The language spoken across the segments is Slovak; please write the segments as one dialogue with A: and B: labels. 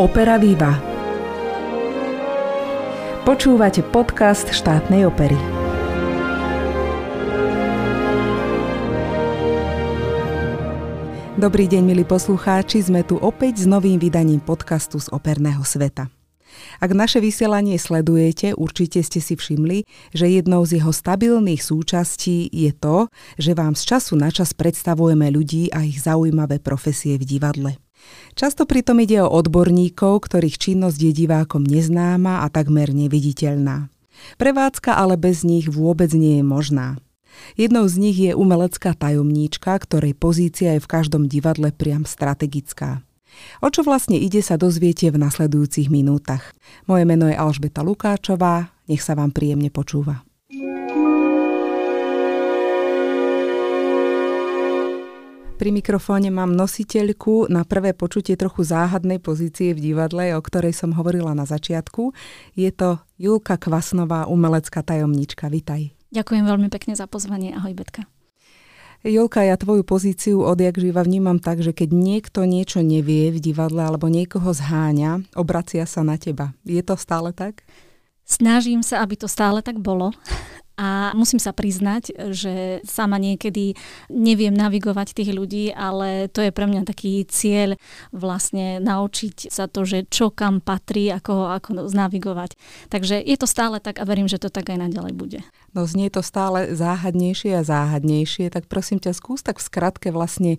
A: Opera Viva. Počúvate podcast štátnej opery. Dobrý deň, milí poslucháči, sme tu opäť s novým vydaním podcastu z operného sveta. Ak naše vysielanie sledujete, určite ste si všimli, že jednou z jeho stabilných súčastí je to, že vám z času na čas predstavujeme ľudí a ich zaujímavé profesie v divadle. Často pritom ide o odborníkov, ktorých činnosť je divákom neznáma a takmer neviditeľná. Prevádzka ale bez nich vôbec nie je možná. Jednou z nich je umelecká tajomníčka, ktorej pozícia je v každom divadle priam strategická. O čo vlastne ide sa dozviete v nasledujúcich minútach. Moje meno je Alžbeta Lukáčová, nech sa vám príjemne počúva. Pri mikrofóne mám nositeľku na prvé počutie trochu záhadnej pozície v divadle, o ktorej som hovorila na začiatku. Je to Julka Kvasnová, umelecká tajomnička. Vitaj.
B: Ďakujem veľmi pekne za pozvanie. Ahoj, Betka.
A: Jolka, ja tvoju pozíciu odjak živa vnímam tak, že keď niekto niečo nevie v divadle alebo niekoho zháňa, obracia sa na teba. Je to stále tak?
B: Snažím sa, aby to stále tak bolo. A musím sa priznať, že sama niekedy neviem navigovať tých ľudí, ale to je pre mňa taký cieľ vlastne naučiť sa to, že čo kam patrí, ako, ako navigovať. Takže je to stále tak a verím, že to tak aj naďalej bude.
A: No znie to stále záhadnejšie a záhadnejšie, tak prosím ťa skús tak v skratke vlastne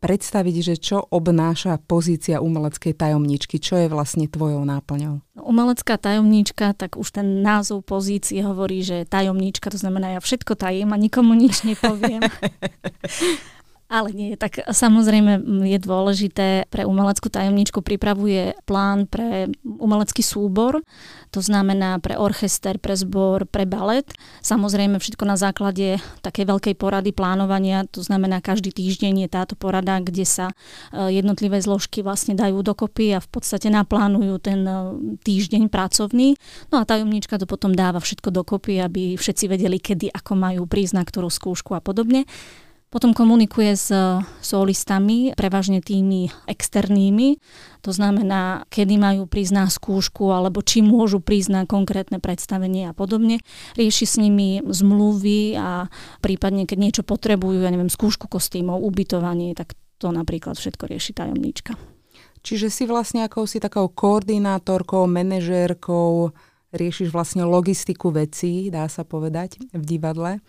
A: predstaviť, že čo obnáša pozícia umeleckej tajomničky, čo je vlastne tvojou náplňou?
B: Umelecká tajomníčka, tak už ten názov pozície hovorí, že tajomníčka, to znamená, ja všetko tajím a nikomu nič nepoviem. Ale nie, tak samozrejme je dôležité, pre umeleckú tajomničku pripravuje plán pre umelecký súbor, to znamená pre orchester, pre zbor, pre balet. Samozrejme všetko na základe takej veľkej porady plánovania, to znamená každý týždeň je táto porada, kde sa e, jednotlivé zložky vlastne dajú dokopy a v podstate naplánujú ten e, týždeň pracovný. No a tajomnička to potom dáva všetko dokopy, aby všetci vedeli, kedy ako majú prísť na ktorú skúšku a podobne. Potom komunikuje s solistami, prevažne tými externými, to znamená, kedy majú prísť na skúšku alebo či môžu prísť na konkrétne predstavenie a podobne. Rieši s nimi zmluvy a prípadne, keď niečo potrebujú, ja neviem, skúšku kostýmov, ubytovanie, tak to napríklad všetko rieši tajomníčka.
A: Čiže si vlastne akousi takou koordinátorkou, manažérkou, riešiš vlastne logistiku vecí, dá sa povedať, v divadle.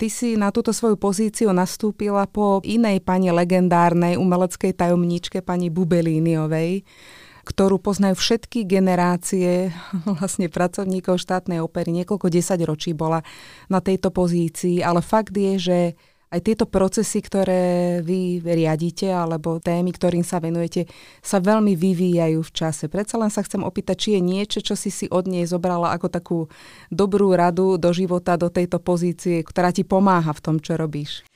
A: Ty si na túto svoju pozíciu nastúpila po inej pani legendárnej umeleckej tajomníčke, pani Bubelíniovej, ktorú poznajú všetky generácie vlastne pracovníkov štátnej opery. Niekoľko desaťročí bola na tejto pozícii, ale fakt je, že aj tieto procesy, ktoré vy riadite, alebo témy, ktorým sa venujete, sa veľmi vyvíjajú v čase. Predsa len sa chcem opýtať, či je niečo, čo si si od nej zobrala ako takú dobrú radu do života, do tejto pozície, ktorá ti pomáha v tom, čo robíš.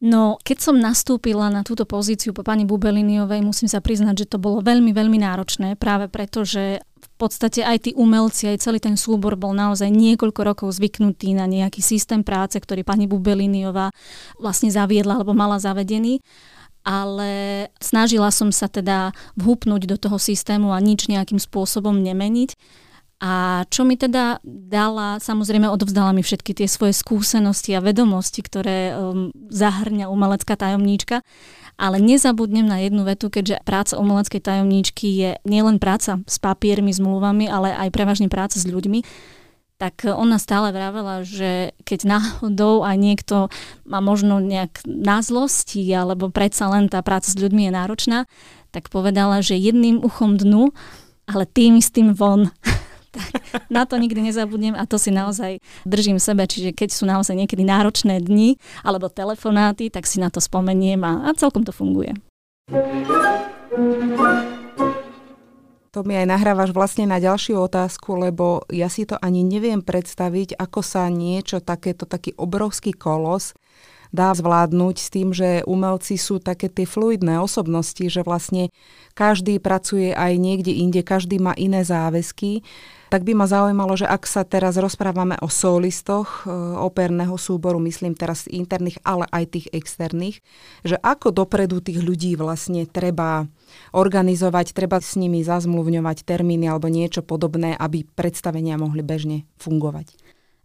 B: No, keď som nastúpila na túto pozíciu po pani Bubeliniovej, musím sa priznať, že to bolo veľmi, veľmi náročné, práve preto, že podstate aj tí umelci, aj celý ten súbor bol naozaj niekoľko rokov zvyknutý na nejaký systém práce, ktorý pani Bubeliniová vlastne zaviedla alebo mala zavedený ale snažila som sa teda vhupnúť do toho systému a nič nejakým spôsobom nemeniť. A čo mi teda dala, samozrejme odovzdala mi všetky tie svoje skúsenosti a vedomosti, ktoré um, zahrňa umelecká tajomníčka. Ale nezabudnem na jednu vetu, keďže práca umeleckej tajomníčky je nielen práca s papiermi, zmluvami, ale aj prevažne práca s ľuďmi tak ona stále vravela, že keď náhodou aj niekto má možno nejak na zlosti, alebo predsa len tá práca s ľuďmi je náročná, tak povedala, že jedným uchom dnu, ale tým istým von. Na to nikdy nezabudnem a to si naozaj držím sebe, čiže keď sú naozaj niekedy náročné dni alebo telefonáty, tak si na to spomeniem a, a celkom to funguje.
A: To mi aj nahrávaš vlastne na ďalšiu otázku, lebo ja si to ani neviem predstaviť, ako sa niečo takéto, taký obrovský kolos dá zvládnuť s tým, že umelci sú také tie fluidné osobnosti, že vlastne každý pracuje aj niekde inde, každý má iné záväzky Tak by ma zaujímalo, že ak sa teraz rozprávame o solistoch e, operného súboru, myslím teraz interných, ale aj tých externých, že ako dopredu tých ľudí vlastne treba organizovať, treba s nimi zazmluvňovať termíny alebo niečo podobné, aby predstavenia mohli bežne fungovať.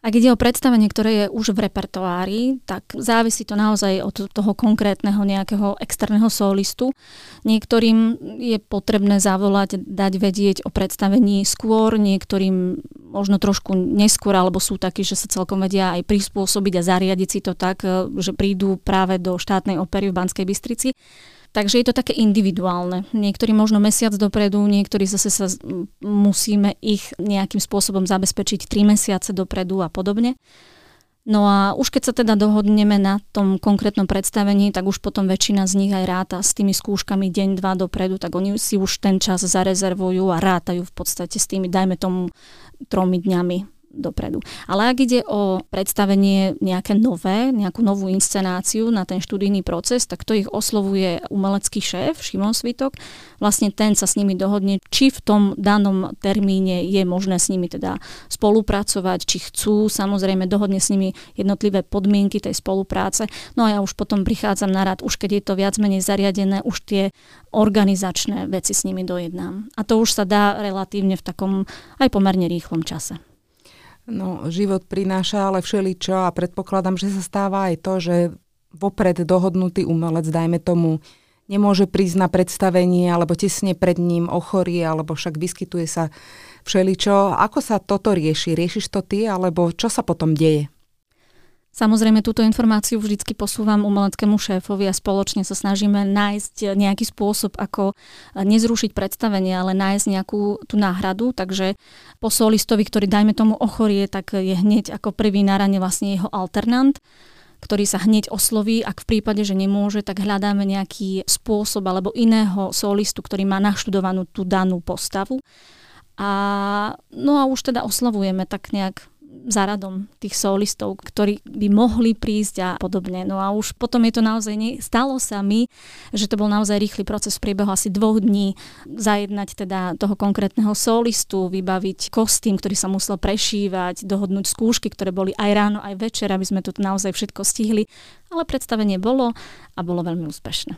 B: Ak ide o predstavenie, ktoré je už v repertoári, tak závisí to naozaj od toho konkrétneho nejakého externého solistu. Niektorým je potrebné zavolať, dať vedieť o predstavení skôr, niektorým možno trošku neskôr, alebo sú takí, že sa celkom vedia aj prispôsobiť a zariadiť si to tak, že prídu práve do štátnej opery v Banskej Bystrici. Takže je to také individuálne. Niektorí možno mesiac dopredu, niektorí zase sa musíme ich nejakým spôsobom zabezpečiť 3 mesiace dopredu a podobne. No a už keď sa teda dohodneme na tom konkrétnom predstavení, tak už potom väčšina z nich aj ráta s tými skúškami deň, dva dopredu, tak oni si už ten čas zarezervujú a rátajú v podstate s tými, dajme tomu, tromi dňami dopredu. Ale ak ide o predstavenie nejaké nové, nejakú novú inscenáciu na ten študijný proces, tak to ich oslovuje umelecký šéf Šimon Svitok. Vlastne ten sa s nimi dohodne, či v tom danom termíne je možné s nimi teda spolupracovať, či chcú, samozrejme dohodne s nimi jednotlivé podmienky tej spolupráce. No a ja už potom prichádzam na rad, už keď je to viac menej zariadené, už tie organizačné veci s nimi dojednám. A to už sa dá relatívne v takom aj pomerne rýchlom čase.
A: No, život prináša ale všeličo a predpokladám, že sa stáva aj to, že vopred dohodnutý umelec, dajme tomu, nemôže prísť na predstavenie alebo tesne pred ním ochorie, alebo však vyskytuje sa všeličo. Ako sa toto rieši? Riešiš to ty, alebo čo sa potom deje?
B: Samozrejme, túto informáciu vždycky posúvam umeleckému šéfovi a spoločne sa snažíme nájsť nejaký spôsob, ako nezrušiť predstavenie, ale nájsť nejakú tú náhradu. Takže po solistovi, ktorý dajme tomu ochorie, tak je hneď ako prvý na rane vlastne jeho alternant ktorý sa hneď osloví. Ak v prípade, že nemôže, tak hľadáme nejaký spôsob alebo iného solistu, ktorý má naštudovanú tú danú postavu. A, no a už teda oslovujeme tak nejak za radom tých solistov, ktorí by mohli prísť a podobne. No a už potom je to naozaj, ne, stalo sa mi, že to bol naozaj rýchly proces v priebehu asi dvoch dní, zajednať teda toho konkrétneho solistu, vybaviť kostým, ktorý sa musel prešívať, dohodnúť skúšky, ktoré boli aj ráno, aj večer, aby sme tu naozaj všetko stihli. Ale predstavenie bolo a bolo veľmi úspešné.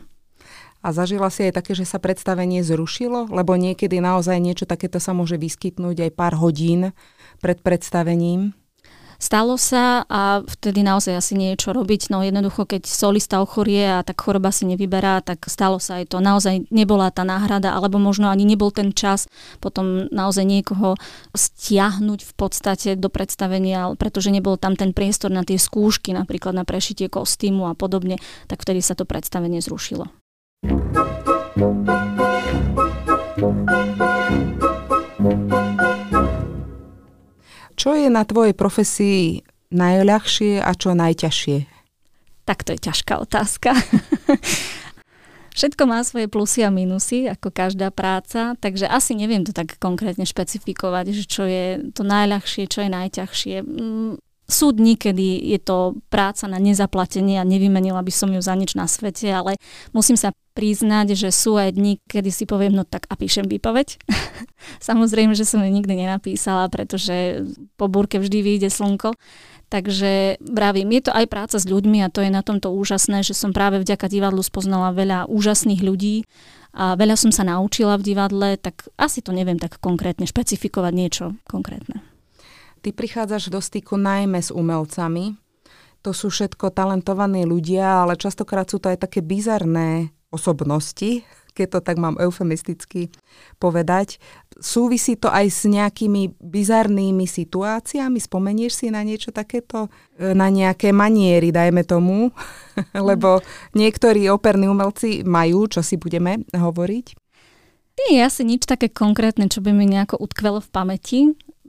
A: A zažila si aj také, že sa predstavenie zrušilo? Lebo niekedy naozaj niečo takéto sa môže vyskytnúť aj pár hodín pred predstavením.
B: Stalo sa a vtedy naozaj asi niečo robiť, no jednoducho, keď solista ochorie a tak choroba si nevyberá, tak stalo sa aj to. Naozaj nebola tá náhrada, alebo možno ani nebol ten čas potom naozaj niekoho stiahnuť v podstate do predstavenia, pretože nebol tam ten priestor na tie skúšky, napríklad na prešitie kostýmu a podobne, tak vtedy sa to predstavenie zrušilo.
A: Čo na tvojej profesii najľahšie a čo najťažšie?
B: Tak to je ťažká otázka. Všetko má svoje plusy a minusy, ako každá práca, takže asi neviem to tak konkrétne špecifikovať, že čo je to najľahšie, čo je najťažšie. Sú dni, kedy je to práca na nezaplatenie a nevymenila by som ju za nič na svete, ale musím sa priznať, že sú aj dni, kedy si poviem, no tak a píšem výpoveď. Samozrejme, že som ju nikdy nenapísala, pretože po búrke vždy vyjde slnko. Takže vravím, je to aj práca s ľuďmi a to je na tomto úžasné, že som práve vďaka divadlu spoznala veľa úžasných ľudí a veľa som sa naučila v divadle, tak asi to neviem tak konkrétne špecifikovať niečo konkrétne.
A: Ty prichádzaš do styku najmä s umelcami. To sú všetko talentovaní ľudia, ale častokrát sú to aj také bizarné osobnosti, keď to tak mám eufemisticky povedať. Súvisí to aj s nejakými bizarnými situáciami? Spomenieš si na niečo takéto? Na nejaké maniery, dajme tomu? Lebo niektorí operní umelci majú, čo si budeme hovoriť.
B: Nie je asi nič také konkrétne, čo by mi nejako utkvelo v pamäti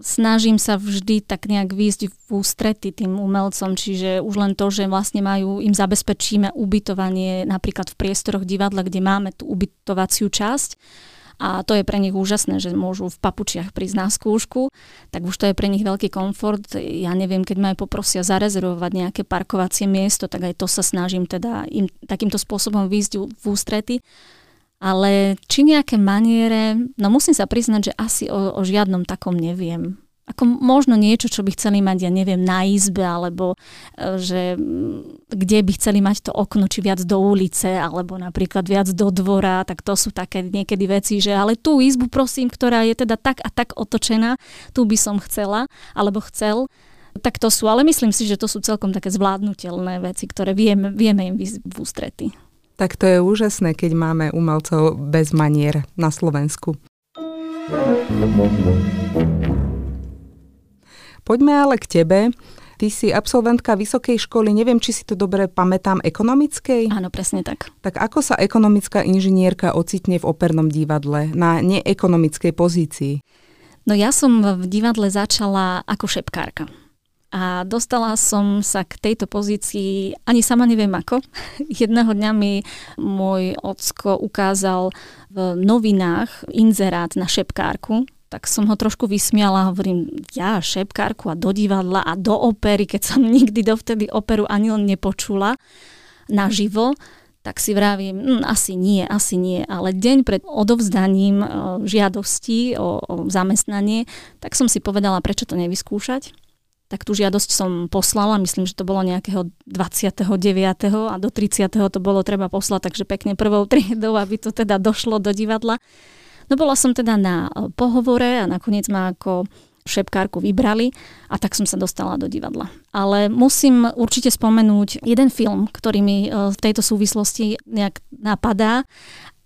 B: snažím sa vždy tak nejak výjsť v ústrety tým umelcom, čiže už len to, že vlastne majú, im zabezpečíme ubytovanie napríklad v priestoroch divadla, kde máme tú ubytovaciu časť, a to je pre nich úžasné, že môžu v papučiach prísť na skúšku, tak už to je pre nich veľký komfort. Ja neviem, keď ma aj poprosia zarezervovať nejaké parkovacie miesto, tak aj to sa snažím teda im takýmto spôsobom výjsť v ústrety. Ale či nejaké maniere, no musím sa priznať, že asi o, o žiadnom takom neviem ako možno niečo, čo by chceli mať, ja neviem, na izbe, alebo e, že kde by chceli mať to okno, či viac do ulice, alebo napríklad viac do dvora, tak to sú také niekedy veci, že ale tú izbu prosím, ktorá je teda tak a tak otočená, tu by som chcela, alebo chcel, tak to sú, ale myslím si, že to sú celkom také zvládnutelné veci, ktoré vieme, vieme im v ústrety.
A: Tak to je úžasné, keď máme umelcov bez manier na Slovensku. Poďme ale k tebe. Ty si absolventka vysokej školy, neviem, či si to dobre pamätám, ekonomickej?
B: Áno, presne tak.
A: Tak ako sa ekonomická inžinierka ocitne v opernom divadle na neekonomickej pozícii?
B: No ja som v divadle začala ako šepkárka. A dostala som sa k tejto pozícii, ani sama neviem ako. Jedného dňa mi môj ocko ukázal v novinách inzerát na šepkárku tak som ho trošku vysmiala hovorím, ja šepkárku a do divadla a do opery, keď som nikdy dovtedy operu ani len nepočula naživo, tak si vravím, hm, asi nie, asi nie, ale deň pred odovzdaním e, žiadosti o, o zamestnanie, tak som si povedala, prečo to nevyskúšať. Tak tú žiadosť som poslala, myslím, že to bolo nejakého 29. a do 30. to bolo treba poslať, takže pekne prvou triedou, aby to teda došlo do divadla. No bola som teda na e, pohovore a nakoniec ma ako šepkárku vybrali a tak som sa dostala do divadla. Ale musím určite spomenúť jeden film, ktorý mi e, v tejto súvislosti nejak napadá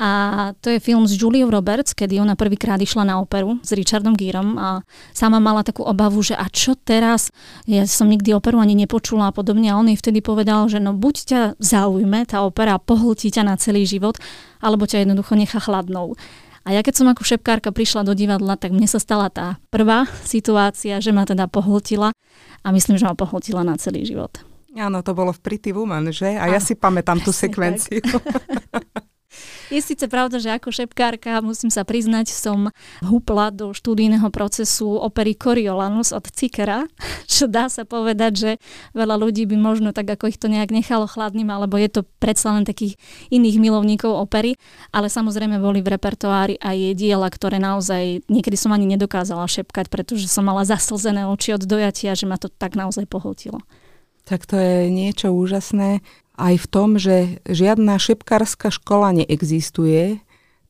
B: a to je film s Juliou Roberts, kedy ona prvýkrát išla na operu s Richardom Gerom a sama mala takú obavu, že a čo teraz? Ja som nikdy operu ani nepočula a podobne a on jej vtedy povedal, že no buď ťa zaujme tá opera, pohltí ťa na celý život, alebo ťa jednoducho nechá chladnou. A ja keď som ako šepkárka prišla do divadla, tak mne sa stala tá prvá situácia, že ma teda pohltila a myslím, že ma pohltila na celý život.
A: Áno, to bolo v Pretty Woman, že? A ja si pamätám tú sekvenciu.
B: Je síce pravda, že ako šepkárka, musím sa priznať, som húpla do štúdijného procesu opery Coriolanus od Cikera, čo dá sa povedať, že veľa ľudí by možno tak, ako ich to nejak nechalo chladným, alebo je to predsa len takých iných milovníkov opery, ale samozrejme boli v repertoári aj diela, ktoré naozaj niekedy som ani nedokázala šepkať, pretože som mala zaslzené oči od dojatia, že ma to tak naozaj pohltilo.
A: Tak to je niečo úžasné aj v tom, že žiadna šepkárska škola neexistuje,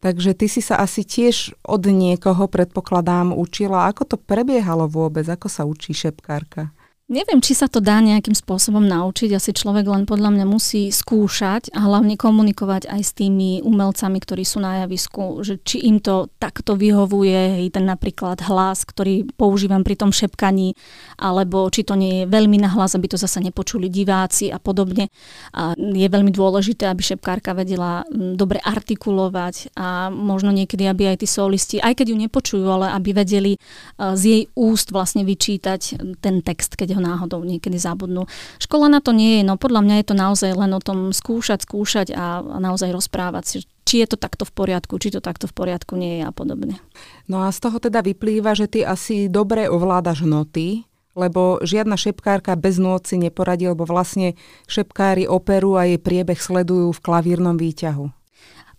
A: takže ty si sa asi tiež od niekoho, predpokladám, učila. Ako to prebiehalo vôbec? Ako sa učí šepkárka?
B: Neviem, či sa to dá nejakým spôsobom naučiť. Asi človek len podľa mňa musí skúšať a hlavne komunikovať aj s tými umelcami, ktorí sú na javisku, že či im to takto vyhovuje, hej, ten napríklad hlas, ktorý používam pri tom šepkaní, alebo či to nie je veľmi nahlas, aby to zase nepočuli diváci a podobne. A je veľmi dôležité, aby šepkárka vedela dobre artikulovať a možno niekedy, aby aj tí solisti, aj keď ju nepočujú, ale aby vedeli z jej úst vlastne vyčítať ten text, keď ho náhodou niekedy zabudnú. Škola na to nie je, no podľa mňa je to naozaj len o tom skúšať, skúšať a, a naozaj rozprávať si, či je to takto v poriadku, či to takto v poriadku nie je a podobne.
A: No a z toho teda vyplýva, že ty asi dobre ovládaš noty, lebo žiadna šepkárka bez si neporadí, lebo vlastne šepkári operu a jej priebeh sledujú v klavírnom výťahu.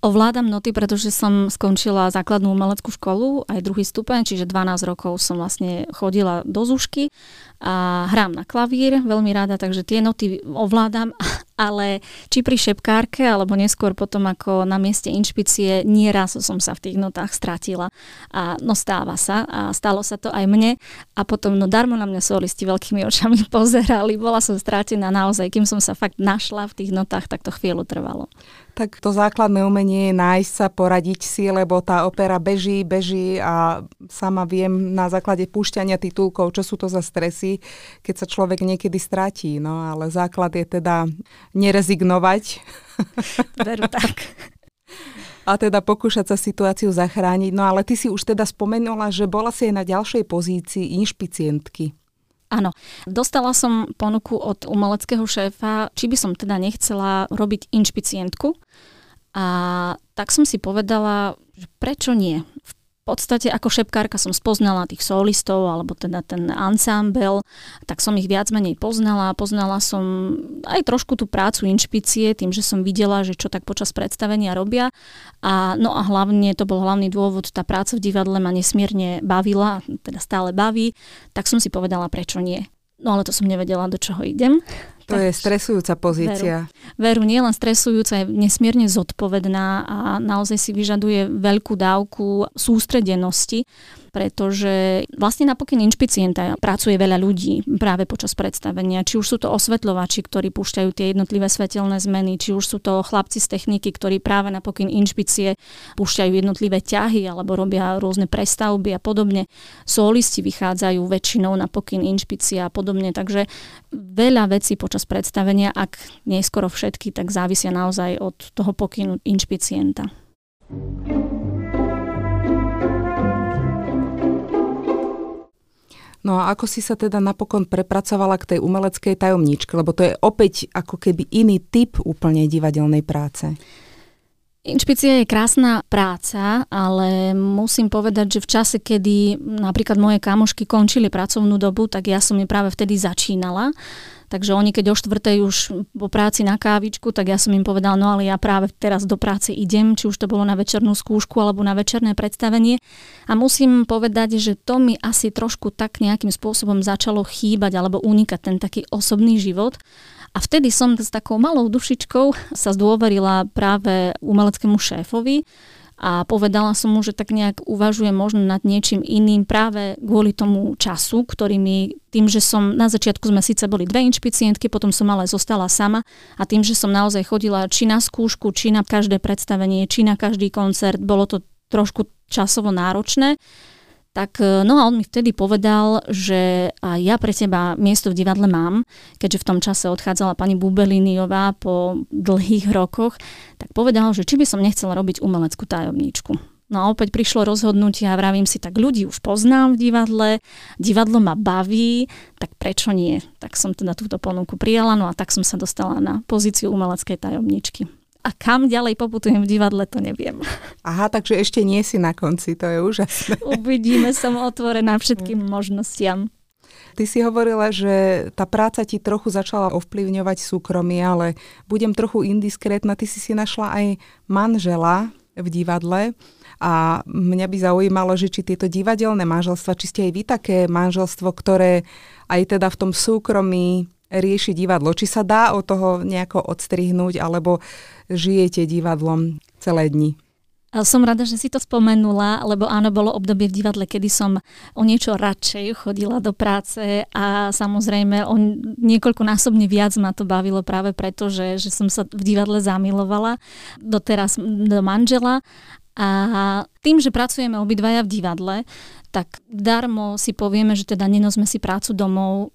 B: Ovládam noty, pretože som skončila základnú umeleckú školu, aj druhý stupeň, čiže 12 rokov som vlastne chodila do Zušky a hrám na klavír veľmi rada, takže tie noty ovládam, ale či pri šepkárke, alebo neskôr potom ako na mieste inšpície, nieraz som sa v tých notách stratila. A no stáva sa a stalo sa to aj mne a potom no darmo na mňa solisti veľkými očami pozerali, bola som stratená naozaj, kým som sa fakt našla v tých notách, tak to chvíľu trvalo.
A: Tak to základné umenie je nájsť sa, poradiť si, lebo tá opera beží, beží a sama viem na základe púšťania titulkov, čo sú to za stresy, keď sa človek niekedy stratí. No ale základ je teda nerezignovať.
B: Veru tak.
A: a teda pokúšať sa situáciu zachrániť. No ale ty si už teda spomenula, že bola si aj na ďalšej pozícii inšpicientky.
B: Áno, dostala som ponuku od umeleckého šéfa, či by som teda nechcela robiť inšpicientku. A tak som si povedala, že prečo nie. Podstate ako šepkárka som spoznala tých solistov, alebo teda ten ensemble, tak som ich viac menej poznala. Poznala som aj trošku tú prácu inšpície, tým, že som videla, že čo tak počas predstavenia robia. A, no a hlavne, to bol hlavný dôvod, tá práca v divadle ma nesmierne bavila, teda stále baví, tak som si povedala, prečo nie. No ale to som nevedela, do čoho idem.
A: To je stresujúca pozícia.
B: Veru, veru nie len stresujúca, je nesmierne zodpovedná a naozaj si vyžaduje veľkú dávku sústredenosti pretože vlastne na pokyn inšpicienta pracuje veľa ľudí práve počas predstavenia. Či už sú to osvetľovači, ktorí púšťajú tie jednotlivé svetelné zmeny, či už sú to chlapci z techniky, ktorí práve na pokyn inšpicie púšťajú jednotlivé ťahy alebo robia rôzne prestavby a podobne. Solisti vychádzajú väčšinou na pokyn inšpicie a podobne, takže veľa vecí počas predstavenia, ak nie skoro všetky, tak závisia naozaj od toho pokynu inšpicienta.
A: No a ako si sa teda napokon prepracovala k tej umeleckej tajomničke, lebo to je opäť ako keby iný typ úplne divadelnej práce.
B: Inšpícia je krásna práca, ale musím povedať, že v čase, kedy napríklad moje kamošky končili pracovnú dobu, tak ja som je práve vtedy začínala. Takže oni keď o štvrtej už po práci na kávičku, tak ja som im povedala, no ale ja práve teraz do práce idem, či už to bolo na večernú skúšku alebo na večerné predstavenie. A musím povedať, že to mi asi trošku tak nejakým spôsobom začalo chýbať alebo unikať ten taký osobný život. A vtedy som s takou malou dušičkou sa zdôverila práve umeleckému šéfovi, a povedala som mu, že tak nejak uvažujem možno nad niečím iným práve kvôli tomu času, ktorý mi, tým, že som, na začiatku sme síce boli dve inšpicientky, potom som ale zostala sama a tým, že som naozaj chodila či na skúšku, či na každé predstavenie, či na každý koncert, bolo to trošku časovo náročné, tak e, no a on mi vtedy povedal, že ja pre teba miesto v divadle mám, keďže v tom čase odchádzala pani Bubeliniová po dlhých rokoch, tak povedal, že či by som nechcela robiť umeleckú tajomníčku. No a opäť prišlo rozhodnutie a vravím si, tak ľudí už poznám v divadle, divadlo ma baví, tak prečo nie? Tak som teda túto ponuku prijala, no a tak som sa dostala na pozíciu umeleckej tajomničky a kam ďalej poputujem v divadle, to neviem.
A: Aha, takže ešte nie si na konci, to je úžasné.
B: Uvidíme, som otvorená všetkým možnostiam.
A: Ty si hovorila, že tá práca ti trochu začala ovplyvňovať súkromie, ale budem trochu indiskrétna. Ty si si našla aj manžela v divadle a mňa by zaujímalo, že či tieto divadelné manželstva, či ste aj vy také manželstvo, ktoré aj teda v tom súkromí rieši divadlo. Či sa dá od toho nejako odstrihnúť, alebo žijete divadlom celé dni?
B: Som rada, že si to spomenula, lebo áno, bolo obdobie v divadle, kedy som o niečo radšej chodila do práce a samozrejme o niekoľkonásobne viac ma to bavilo práve preto, že, že som sa v divadle zamilovala doteraz do manžela a tým, že pracujeme obidvaja v divadle, tak darmo si povieme, že teda nenosme si prácu domov,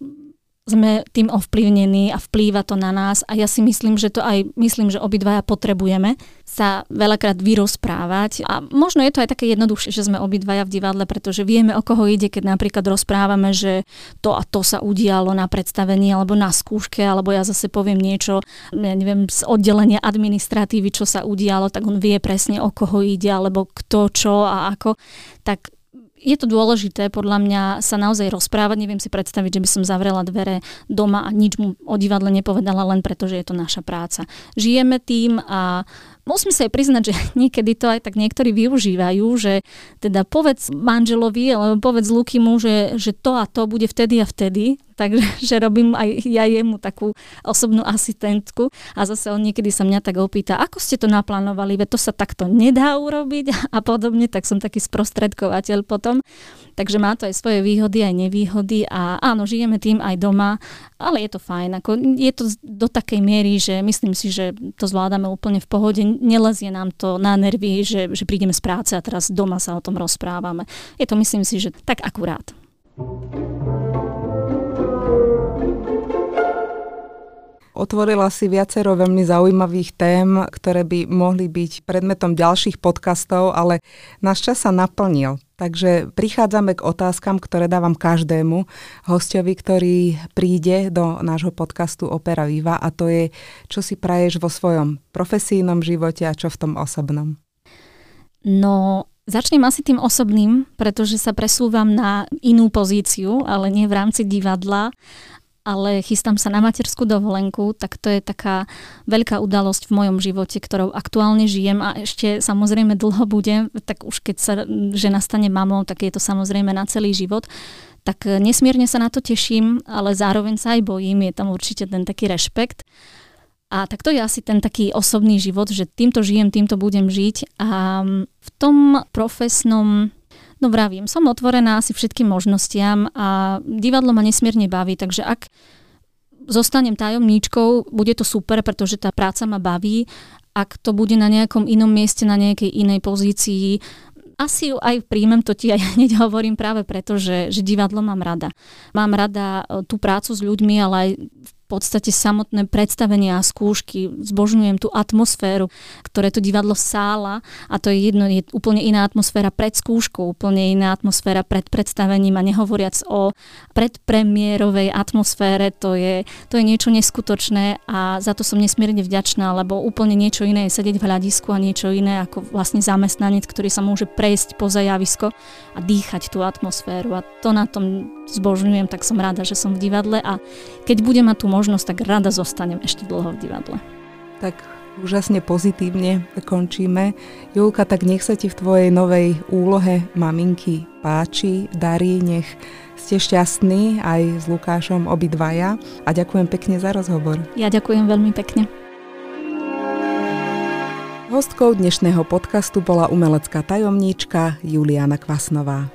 B: sme tým ovplyvnení a vplýva to na nás a ja si myslím, že to aj myslím, že obidvaja potrebujeme sa veľakrát vyrozprávať a možno je to aj také jednoduchšie, že sme obidvaja v divadle, pretože vieme, o koho ide, keď napríklad rozprávame, že to a to sa udialo na predstavení alebo na skúške, alebo ja zase poviem niečo, ja neviem, z oddelenia administratívy, čo sa udialo, tak on vie presne, o koho ide, alebo kto, čo a ako. Tak je to dôležité podľa mňa sa naozaj rozprávať. Neviem si predstaviť, že by som zavrela dvere doma a nič mu o divadle nepovedala len preto, že je to naša práca. Žijeme tým a musím sa aj priznať, že niekedy to aj tak niektorí využívajú, že teda povedz manželovi alebo povedz Lukimu, že, že to a to bude vtedy a vtedy, takže že robím aj ja jemu takú osobnú asistentku. A zase on niekedy sa mňa tak opýta, ako ste to naplánovali, veď to sa takto nedá urobiť a podobne, tak som taký sprostredkovateľ potom. Takže má to aj svoje výhody, aj nevýhody. A áno, žijeme tým aj doma, ale je to fajn. Ako, je to do takej miery, že myslím si, že to zvládame úplne v pohode. Nelezie nám to na nervy, že, že prídeme z práce a teraz doma sa o tom rozprávame. Je to myslím si, že tak akurát.
A: Otvorila si viacero veľmi zaujímavých tém, ktoré by mohli byť predmetom ďalších podcastov, ale náš čas sa naplnil. Takže prichádzame k otázkam, ktoré dávam každému hostovi, ktorý príde do nášho podcastu Opera Viva a to je, čo si praješ vo svojom profesijnom živote a čo v tom osobnom.
B: No, Začnem asi tým osobným, pretože sa presúvam na inú pozíciu, ale nie v rámci divadla, ale chystám sa na materskú dovolenku, tak to je taká veľká udalosť v mojom živote, ktorou aktuálne žijem a ešte samozrejme dlho budem, tak už keď sa žena stane mamou, tak je to samozrejme na celý život. Tak nesmierne sa na to teším, ale zároveň sa aj bojím, je tam určite ten taký rešpekt. A tak to je asi ten taký osobný život, že týmto žijem, týmto budem žiť. A v tom profesnom, no vravím, som otvorená asi všetkým možnostiam a divadlo ma nesmierne baví, takže ak zostanem tajomníčkou, bude to super, pretože tá práca ma baví. Ak to bude na nejakom inom mieste, na nejakej inej pozícii, asi ju aj príjmem, to ti aj hneď hovorím práve preto, že, že divadlo mám rada. Mám rada e, tú prácu s ľuďmi, ale aj v podstate samotné predstavenia a skúšky, zbožňujem tú atmosféru, ktoré to divadlo sála a to je jedno, je úplne iná atmosféra pred skúškou, úplne iná atmosféra pred predstavením a nehovoriac o predpremiérovej atmosfére, to je, to je niečo neskutočné a za to som nesmierne vďačná, lebo úplne niečo iné je sedieť v hľadisku a niečo iné ako vlastne zamestnanec, ktorý sa môže prejsť poza javisko a dýchať tú atmosféru a to na tom zbožňujem, tak som rada, že som v divadle a keď budem mať tú možnosť, tak rada zostanem ešte dlho v divadle.
A: Tak úžasne pozitívne končíme. Julka, tak nech sa ti v tvojej novej úlohe maminky páči, darí, nech ste šťastní aj s Lukášom obidvaja a ďakujem pekne za rozhovor.
B: Ja ďakujem veľmi pekne.
A: Hostkou dnešného podcastu bola umelecká tajomníčka Juliana Kvasnová.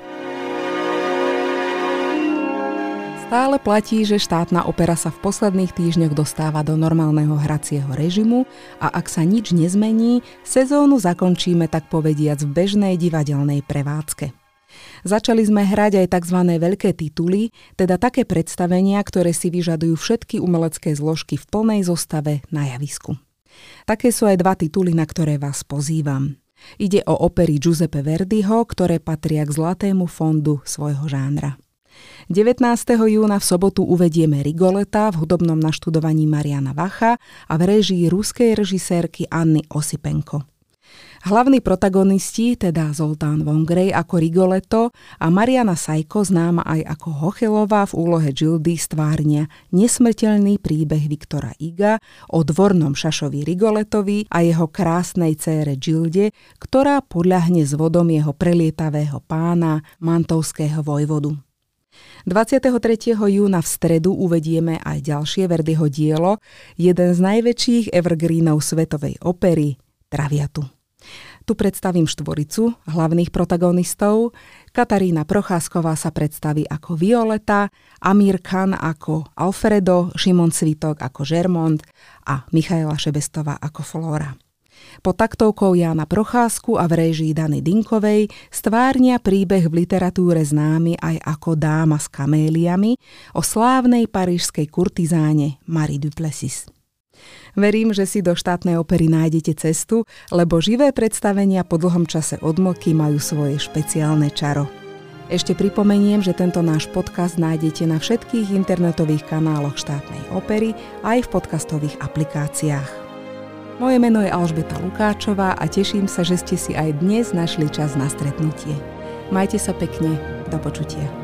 A: Stále platí, že štátna opera sa v posledných týždňoch dostáva do normálneho hracieho režimu a ak sa nič nezmení, sezónu zakončíme tak povediac v bežnej divadelnej prevádzke. Začali sme hrať aj tzv. veľké tituly, teda také predstavenia, ktoré si vyžadujú všetky umelecké zložky v plnej zostave na javisku. Také sú aj dva tituly, na ktoré vás pozývam. Ide o opery Giuseppe Verdiho, ktoré patria k zlatému fondu svojho žánra. 19. júna v sobotu uvedieme Rigoleta v hudobnom naštudovaní Mariana Vacha a v režii ruskej režisérky Anny Osipenko. Hlavní protagonisti, teda Zoltán Vongrej ako Rigoletto a Mariana Sajko, známa aj ako Hochelová v úlohe Gildy, stvárnia nesmrteľný príbeh Viktora Iga o dvornom šašovi Rigoletovi a jeho krásnej cére Gilde, ktorá podľahne s vodom jeho prelietavého pána, mantovského vojvodu. 23. júna v stredu uvedieme aj ďalšie Verdiho dielo, jeden z najväčších evergreenov svetovej opery Traviatu. Tu predstavím štvoricu hlavných protagonistov. Katarína Procházková sa predstaví ako Violeta, Amir Khan ako Alfredo, Šimon Cvitok ako Žermont a Michaela Šebestová ako Flora. Pod taktovkou Jána Procházku a v režii Dany Dinkovej stvárnia príbeh v literatúre známy aj ako Dáma s kaméliami o slávnej parížskej kurtizáne Marie Duplessis. Verím, že si do štátnej opery nájdete cestu, lebo živé predstavenia po dlhom čase odmlky majú svoje špeciálne čaro. Ešte pripomeniem, že tento náš podcast nájdete na všetkých internetových kanáloch štátnej opery aj v podcastových aplikáciách. Moje meno je Alžbeta Lukáčová a teším sa, že ste si aj dnes našli čas na stretnutie. Majte sa pekne, do počutia.